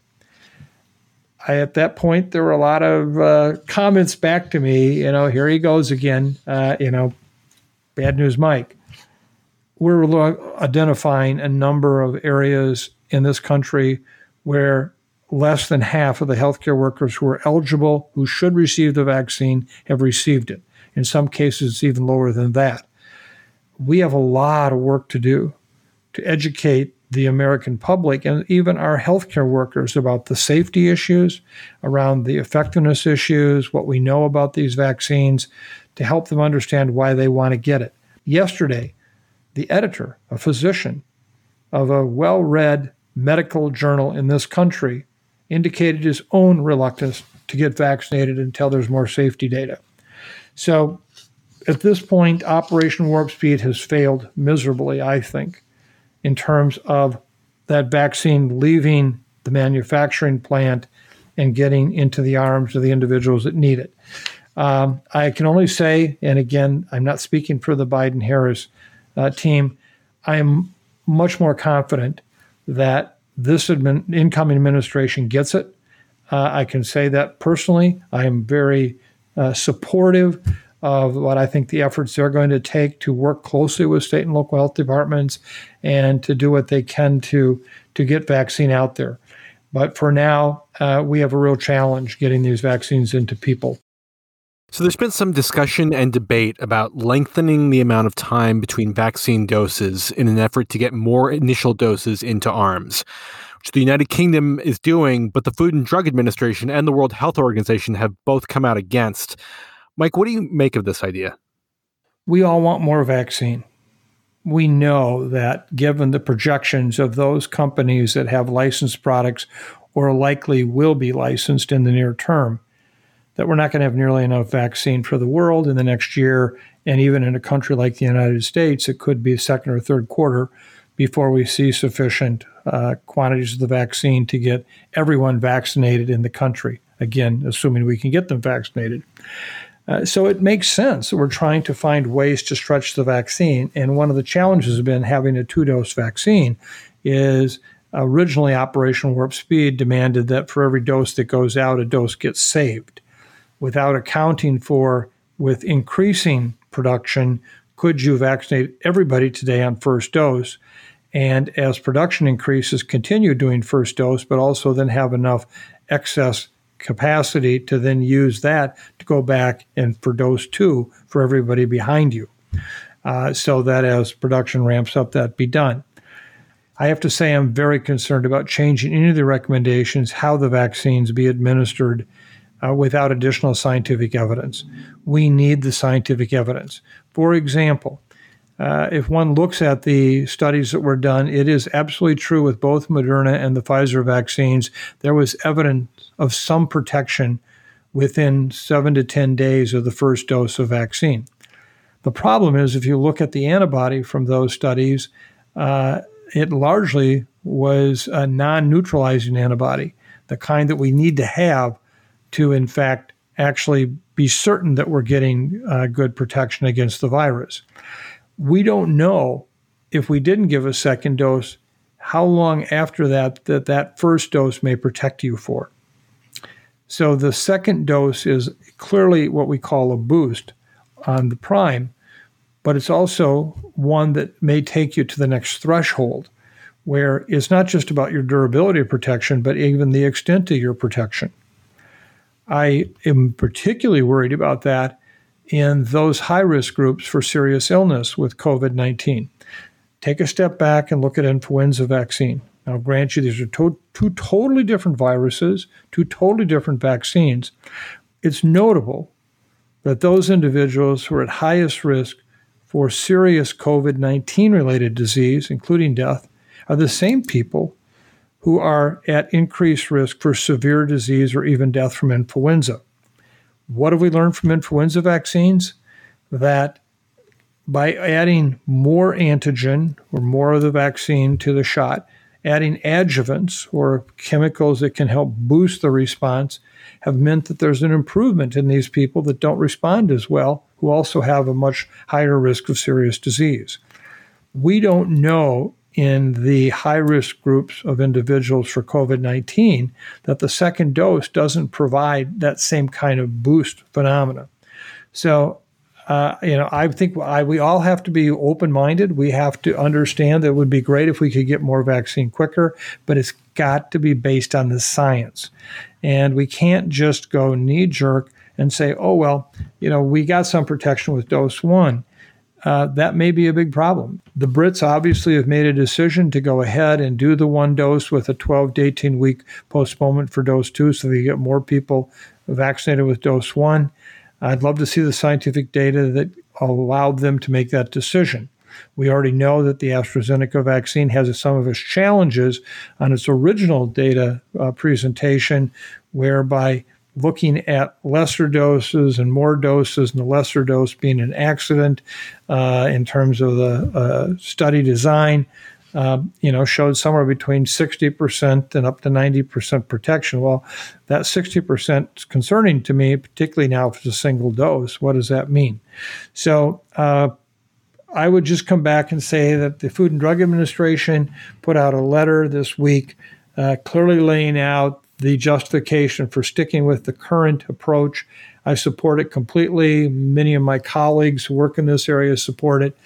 I, at that point, there were a lot of uh, comments back to me. You know, here he goes again. Uh, you know, bad news, Mike. We're identifying a number of areas in this country where less than half of the healthcare workers who are eligible, who should receive the vaccine, have received it. In some cases, it's even lower than that. We have a lot of work to do to educate the American public and even our healthcare workers about the safety issues, around the effectiveness issues, what we know about these vaccines, to help them understand why they want to get it. Yesterday, the editor, a physician of a well read medical journal in this country, indicated his own reluctance to get vaccinated until there's more safety data. So at this point, Operation Warp Speed has failed miserably, I think in terms of that vaccine leaving the manufacturing plant and getting into the arms of the individuals that need it. Um, I can only say, and again, I'm not speaking for the Biden Harris uh, team, I am much more confident that this admin, incoming administration gets it. Uh, I can say that personally. I am very uh, supportive of what I think the efforts they're going to take to work closely with state and local health departments and to do what they can to to get vaccine out there. But for now, uh, we have a real challenge getting these vaccines into people. So there's been some discussion and debate about lengthening the amount of time between vaccine doses in an effort to get more initial doses into arms, which the United Kingdom is doing, but the Food and Drug Administration and the World Health Organization have both come out against. Mike, what do you make of this idea? We all want more vaccine. we know that given the projections of those companies that have licensed products or likely will be licensed in the near term, that we're not going to have nearly enough vaccine for the world in the next year. And even in a country like the United States, it could be second or third quarter before we see sufficient uh, quantities of the vaccine to get everyone vaccinated in the country. Again, assuming we can get them vaccinated. Uh, so it makes sense that we're trying to find ways to stretch the vaccine. And one of the challenges has been having a two dose vaccine is originally Operation Warp Speed demanded that for every dose that goes out, a dose gets saved without accounting for with increasing production, could you vaccinate everybody today on first dose? And as production increases, continue doing first dose, but also then have enough excess capacity to then use that to go back and for dose two for everybody behind you. Uh, so that as production ramps up, that be done. I have to say, I'm very concerned about changing any of the recommendations how the vaccines be administered uh, without additional scientific evidence. We need the scientific evidence. For example, uh, if one looks at the studies that were done, it is absolutely true with both Moderna and the Pfizer vaccines. There was evidence of some protection within seven to 10 days of the first dose of vaccine. The problem is, if you look at the antibody from those studies, uh, it largely was a non neutralizing antibody, the kind that we need to have to, in fact, actually be certain that we're getting uh, good protection against the virus. We don't know if we didn't give a second dose how long after that that that first dose may protect you for. So the second dose is clearly what we call a boost on the prime, but it's also one that may take you to the next threshold where it's not just about your durability of protection, but even the extent of your protection. I am particularly worried about that in those high risk groups for serious illness with COVID 19. Take a step back and look at influenza vaccine. I'll grant you these are to- two totally different viruses, two totally different vaccines. It's notable that those individuals who are at highest risk for serious COVID 19 related disease, including death, are the same people who are at increased risk for severe disease or even death from influenza. What have we learned from influenza vaccines? That by adding more antigen or more of the vaccine to the shot, adding adjuvants or chemicals that can help boost the response have meant that there's an improvement in these people that don't respond as well, who also have a much higher risk of serious disease. We don't know in the high risk groups of individuals for COVID 19 that the second dose doesn't provide that same kind of boost phenomena. So, uh, you know, I think I, we all have to be open minded. We have to understand that it would be great if we could get more vaccine quicker, but it's got to be based on the science. And we can't just go knee jerk and say, oh, well, you know, we got some protection with dose one uh, that may be a big problem. The Brits obviously have made a decision to go ahead and do the one dose with a 12 to 18 week postponement for dose two so they get more people vaccinated with dose one. I'd love to see the scientific data that allowed them to make that decision. We already know that the AstraZeneca vaccine has some of its challenges on its original data uh, presentation, whereby looking at lesser doses and more doses, and the lesser dose being an accident uh, in terms of the uh, study design. Uh, you know, showed somewhere between 60% and up to 90% protection. Well, that 60% is concerning to me, particularly now if it's a single dose. What does that mean? So, uh, I would just come back and say that the Food and Drug Administration put out a letter this week uh, clearly laying out the justification for sticking with the current approach. I support it completely. Many of my colleagues who work in this area support it.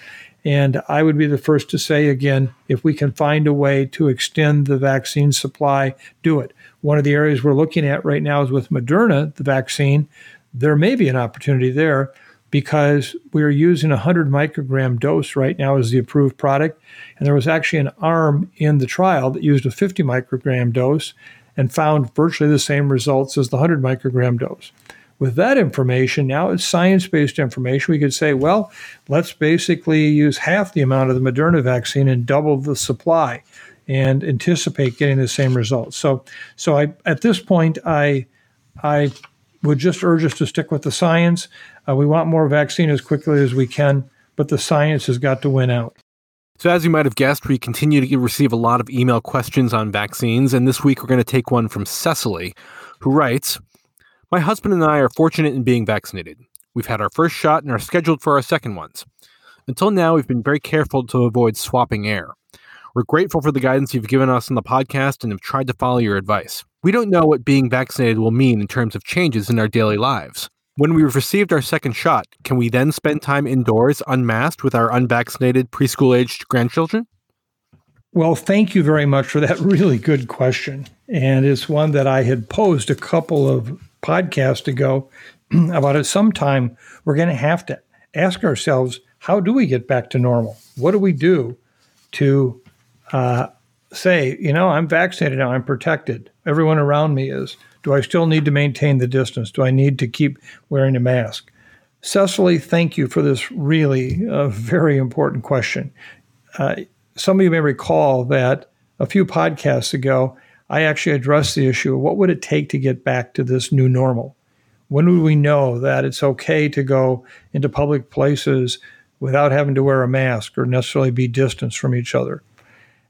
And I would be the first to say again if we can find a way to extend the vaccine supply, do it. One of the areas we're looking at right now is with Moderna, the vaccine. There may be an opportunity there because we're using a 100 microgram dose right now as the approved product. And there was actually an arm in the trial that used a 50 microgram dose and found virtually the same results as the 100 microgram dose. with that information, now it's science based information. We could say, well, let's basically use half the amount of the Moderna vaccine and double the supply and anticipate getting the same results. So, so I, at this point, I, I would just urge us to stick with the science. Uh, we want more vaccine as quickly as we can, but the science has got to win out. So, as you might have guessed, we continue to receive a lot of email questions on vaccines, and this week we're going to take one from Cecily, who writes My husband and I are fortunate in being vaccinated. We've had our first shot and are scheduled for our second ones. Until now, we've been very careful to avoid swapping air. We're grateful for the guidance you've given us on the podcast and have tried to follow your advice. We don't know what being vaccinated will mean in terms of changes in our daily lives. When we've received our second shot, can we then spend time indoors unmasked with our unvaccinated preschool aged grandchildren? Well, thank you very much for that <laughs> really good question. And it's one that I had posed a couple of podcasts ago <clears throat> about at some time we're going to have to ask ourselves how do we get back to normal? What do we do to uh, say, you know, I'm vaccinated now, I'm protected, everyone around me is. Do I still need to maintain the distance? Do I need to keep wearing a mask? Cecily, thank you for this really uh, very important question. Uh, some of you may recall that a few podcasts ago, I actually addressed the issue of what would it take to get back to this new normal? When would we know that it's okay to go into public places without having to wear a mask or necessarily be distanced from each other?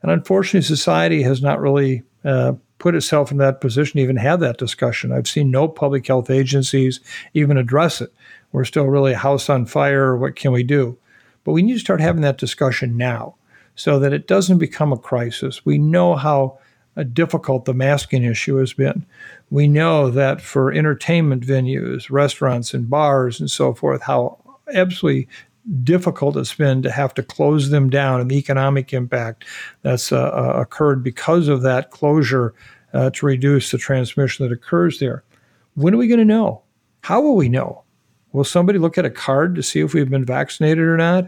And unfortunately, society has not really uh, put itself in that position even have that discussion. I've seen no public health agencies even address it. We're still really a house on fire. What can we do? But we need to start having that discussion now so that it doesn't become a crisis. We know how uh, difficult the masking issue has been. We know that for entertainment venues, restaurants, and bars and so forth, how absolutely difficult it's been to have to close them down and the economic impact that's uh, uh, occurred because of that closure uh, to reduce the transmission that occurs there. When are we going to know? How will we know? Will somebody look at a card to see if we've been vaccinated or not?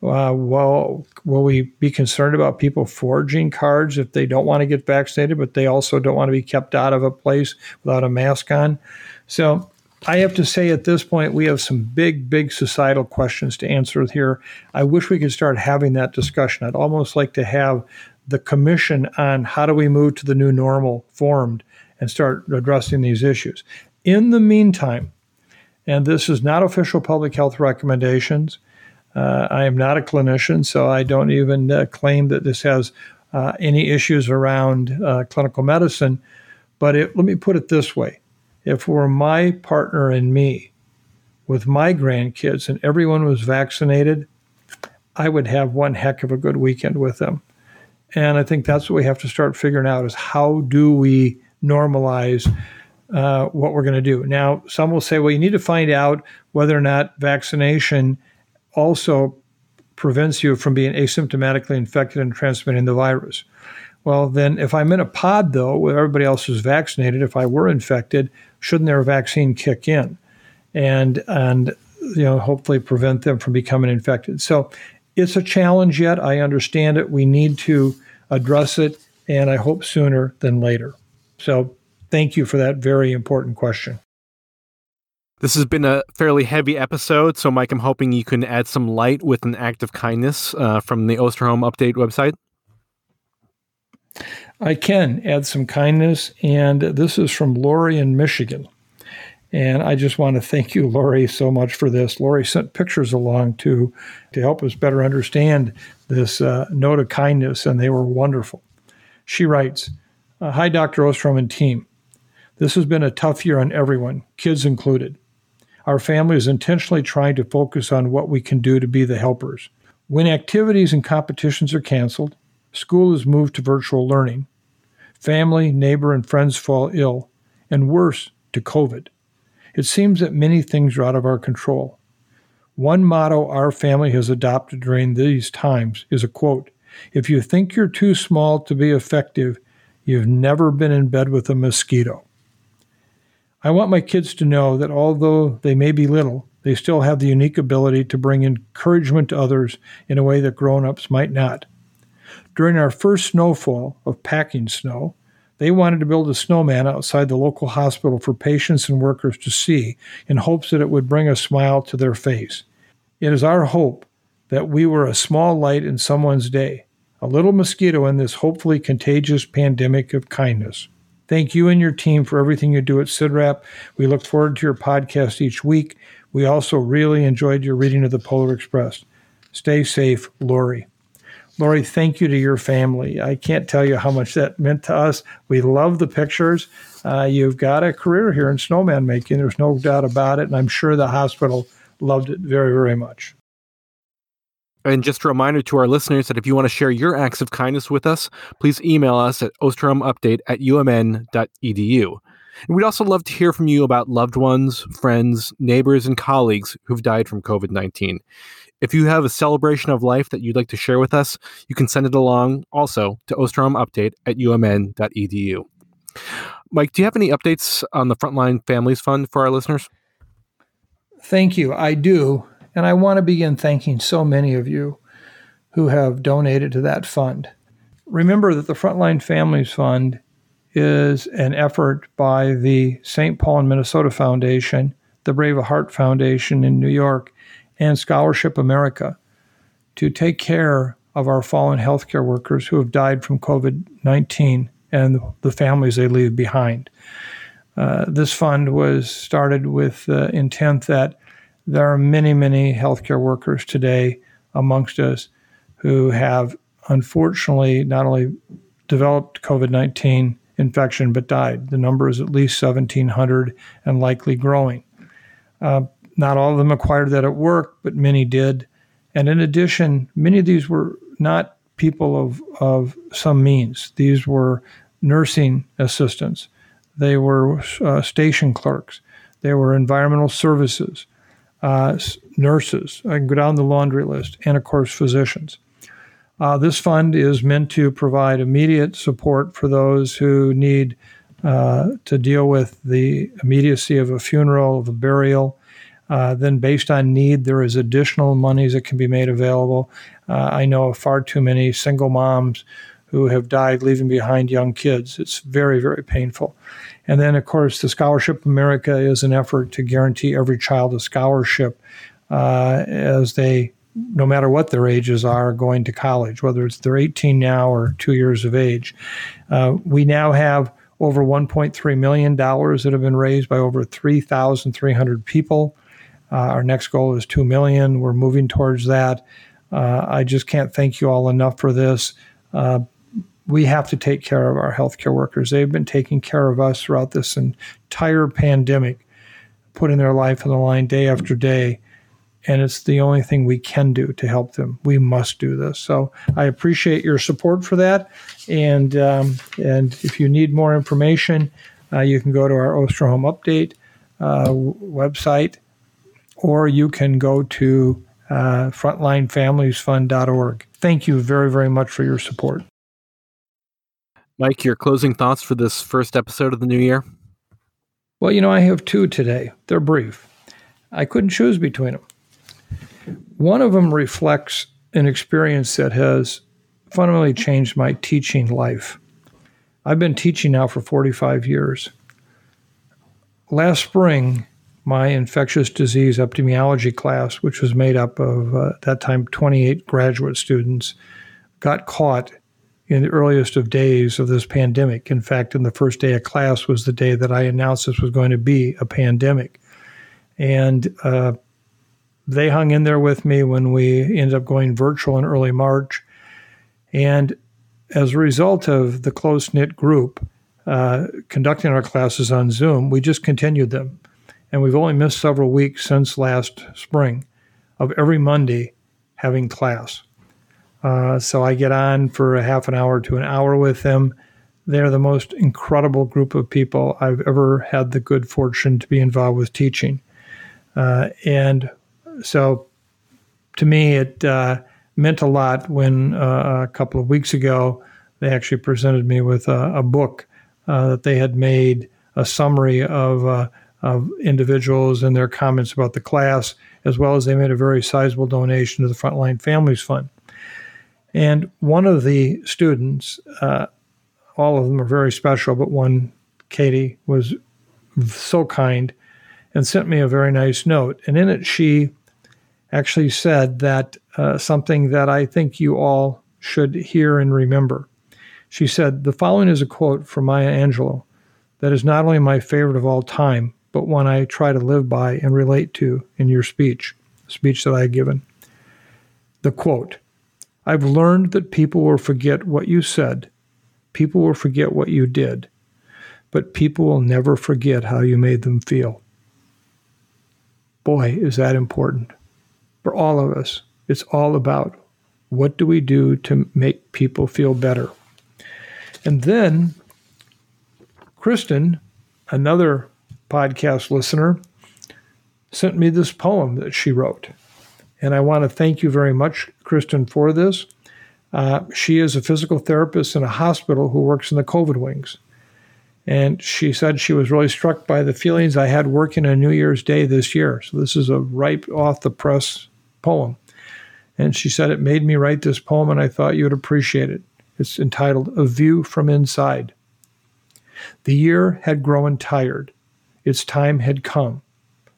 Uh, well, will we be concerned about people forging cards if they don't want to get vaccinated, but they also don't want to be kept out of a place without a mask on? So I have to say at this point, we have some big, big societal questions to answer here. I wish we could start having that discussion. I'd almost like to have the commission on how do we move to the new normal formed and start addressing these issues. In the meantime, and this is not official public health recommendations, uh, I am not a clinician, so I don't even uh, claim that this has uh, any issues around uh, clinical medicine. But it, let me put it this way if were my partner and me with my grandkids and everyone was vaccinated, I would have one heck of a good weekend with them. And I think that's what we have to start figuring out is how do we normalize uh, what we're going to do. Now, some will say, well, you need to find out whether or not vaccination also prevents you from being asymptomatically infected and transmitting the virus. Well, then, if I'm in a pod, though, where everybody else is vaccinated, if I were infected, shouldn't their vaccine kick in and, and you know, hopefully prevent them from becoming infected? So it's a challenge yet. I understand it. We need to address it, and I hope sooner than later. So thank you for that very important question. This has been a fairly heavy episode, so Mike, I'm hoping you can add some light with an act of kindness uh, from the Osterholm Update website. I can add some kindness, and this is from Lori in Michigan. And I just want to thank you, Lori, so much for this. Lori sent pictures along to to help us better understand this uh, note of kindness, and they were wonderful. She writes, uh, "Hi, Dr. Osterholm and team. This has been a tough year on everyone, kids included. Our family is intentionally trying to focus on what we can do to be the helpers. When activities and competitions are canceled, School is moved to virtual learning. Family, neighbor, and friends fall ill, and worse, to COVID. It seems that many things are out of our control. One motto our family has adopted during these times is a quote If you think you're too small to be effective, you've never been in bed with a mosquito. I want my kids to know that although they may be little, they still have the unique ability to bring encouragement to others in a way that grown ups might not. During our first snowfall of packing snow, They wanted to build a snowman outside the local hospital for patients and workers to see in hopes that it would bring a smile to their face. It is our hope that we were a small light in someone's day, a little mosquito in this hopefully contagious pandemic of kindness. Thank you and your team for everything you do at CIDRAP. We look forward to your podcast each week. We also really enjoyed your reading of the Polar Express. Stay safe, Lori. Lori, thank you to your family. I can't tell you how much that meant to us. We love the pictures. Uh, you've got a career here in snowman making. There's no doubt about it. And I'm sure the hospital loved it very, very much. And just a reminder to our listeners that if you want to share your acts of kindness with us, please email us at osterholmupdate at umn.edu. And we'd also love to hear from you about loved ones, friends, neighbors, and colleagues who've died from COVID 19. If you have a celebration of life that you'd like to share with us, you can send it along also to osterholmupdate at umn.edu. Mike, do you have any updates on the Frontline Families Fund for our listeners? Thank you. I do. And I want to begin thanking so many of you who have donated to that fund. Remember that the Frontline Families Fund is an effort by the St. Paul and Minnesota Foundation, the Brave of Heart Foundation in New York, and Scholarship America to take care of our fallen healthcare workers who have died from COVID 19 and the families they leave behind. Uh, this fund was started with the intent that there are many, many healthcare workers today amongst us who have unfortunately not only developed COVID 19 infection but died. The number is at least 1,700 and likely growing. Uh, not all of them acquired that at work, but many did. And in addition, many of these were not people of, of some means. These were nursing assistants, they were uh, station clerks, they were environmental services, uh, nurses. I can go down the laundry list, and of course, physicians. Uh, this fund is meant to provide immediate support for those who need uh, to deal with the immediacy of a funeral, of a burial. Uh, then, based on need, there is additional monies that can be made available. Uh, I know of far too many single moms who have died leaving behind young kids. It's very, very painful. And then, of course, the Scholarship America is an effort to guarantee every child a scholarship uh, as they no matter what their ages are, going to college, whether it's they're 18 now or two years of age. Uh, we now have over 1.3 million dollars that have been raised by over 3,300 people. Uh, our next goal is 2 million. We're moving towards that. Uh, I just can't thank you all enough for this. Uh, we have to take care of our healthcare workers. They've been taking care of us throughout this entire pandemic, putting their life on the line day after day and it's the only thing we can do to help them. We must do this. So I appreciate your support for that. And um, and if you need more information, uh, you can go to our Osterholm Update uh, website, or you can go to uh, frontlinefamiliesfund.org. Thank you very very much for your support. Mike, your closing thoughts for this first episode of the new year? Well, you know, I have two today. They're brief. I couldn't choose between them. One of them reflects an experience that has fundamentally changed my teaching life. I've been teaching now for 45 years. Last spring, my infectious disease epidemiology class, which was made up of, uh, at that time, 28 graduate students, got caught in the earliest of days of this pandemic. In fact, in the first day of class was the day that I announced this was going to be a pandemic. And uh, they hung in there with me when we ended up going virtual in early March. And as a result of the close knit group uh, conducting our classes on Zoom, we just continued them. And we've only missed several weeks since last spring of every Monday having class. Uh, so I get on for a half an hour to an hour with them. They're the most incredible group of people I've ever had the good fortune to be involved with teaching. Uh, and so to me, it uh, meant a lot when uh, a couple of weeks ago they actually presented me with a, a book uh, that they had made a summary of, uh, of individuals and their comments about the class, as well as they made a very sizable donation to the Frontline Families Fund. And one of the students, uh, all of them are very special, but one, Katie, was so kind and sent me a very nice note. And in it, she actually said that uh, something that I think you all should hear and remember. She said, The following is a quote from Maya Angelou that is not only my favorite of all time, but one I try to live by and relate to in your speech, speech that I had given. The quote I've learned that people will forget what you said, people will forget what you did, but people will never forget how you made them feel. Boy, is that important for all of us. It's all about what do we do to make people feel better. And then Kristen, another podcast listener, sent me this poem that she wrote. And I want to thank you very much, Kristen, for this. Uh, she is a physical therapist in a hospital who works in the COVID wings. And she said she was really struck by the feelings I had working on New Year's Day this year. So this is a ripe off the press poem. And she said it made me write this poem, and I thought you would appreciate it. It's entitled A View from Inside. The year had grown tired. Its time had come.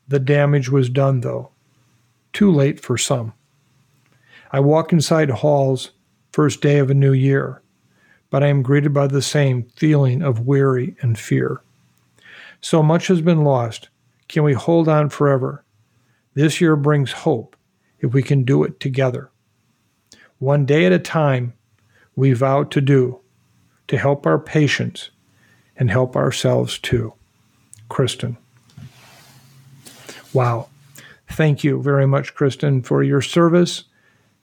The damage was done, though. Too late for some. I walk inside halls, first day of a new year, but I am greeted by the same feeling of weary and fear. So much has been lost. Can we hold on forever? This year brings hope if we can do it together. One day at a time, we vow to do to help our patients and help ourselves too. Kristen. Wow. Thank you very much, Kristen, for your service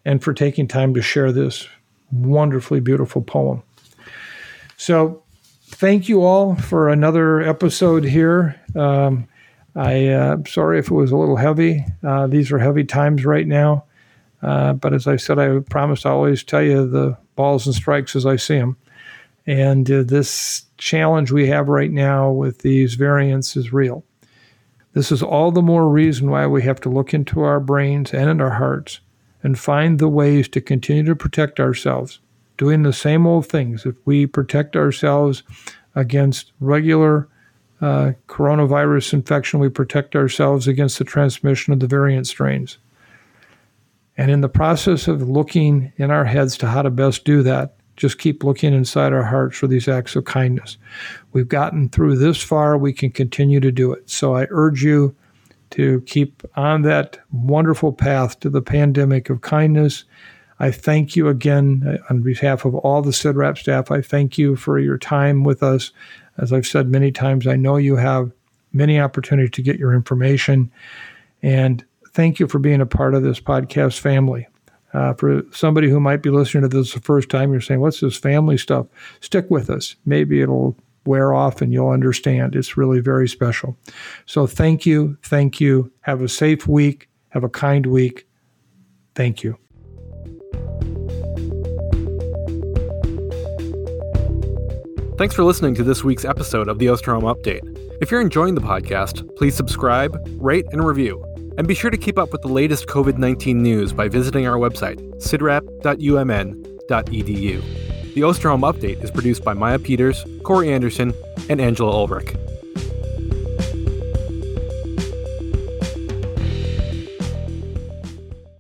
and for taking time to share this wonderfully beautiful poem. So, thank you all for another episode here. Um, I uh, sorry if it was a little heavy. Uh, these are heavy times right now, uh, but as I said, I promise I always tell you the balls and strikes as I see them. And uh, this challenge we have right now with these variants is real. This is all the more reason why we have to look into our brains and in our hearts and find the ways to continue to protect ourselves, doing the same old things. If we protect ourselves against regular uh, coronavirus infection, we protect ourselves against the transmission of the variant strains. And in the process of looking in our heads to how to best do that, just keep looking inside our hearts for these acts of kindness. We've gotten through this far, we can continue to do it. So I urge you to keep on that wonderful path to the pandemic of kindness. I thank you again uh, on behalf of all the CIDRAP staff. I thank you for your time with us. As I've said many times, I know you have many opportunities to get your information. And thank you for being a part of this podcast family. Uh, for somebody who might be listening to this the first time, you're saying, What's this family stuff? Stick with us. Maybe it'll wear off and you'll understand. It's really very special. So thank you. Thank you. Have a safe week. Have a kind week. Thank you. Thanks for listening to this week's episode of the Osterholm Update. If you're enjoying the podcast, please subscribe, rate, and review. And be sure to keep up with the latest COVID 19 news by visiting our website, cidrap.umn.edu. The Osterholm Update is produced by Maya Peters, Corey Anderson, and Angela Ulrich.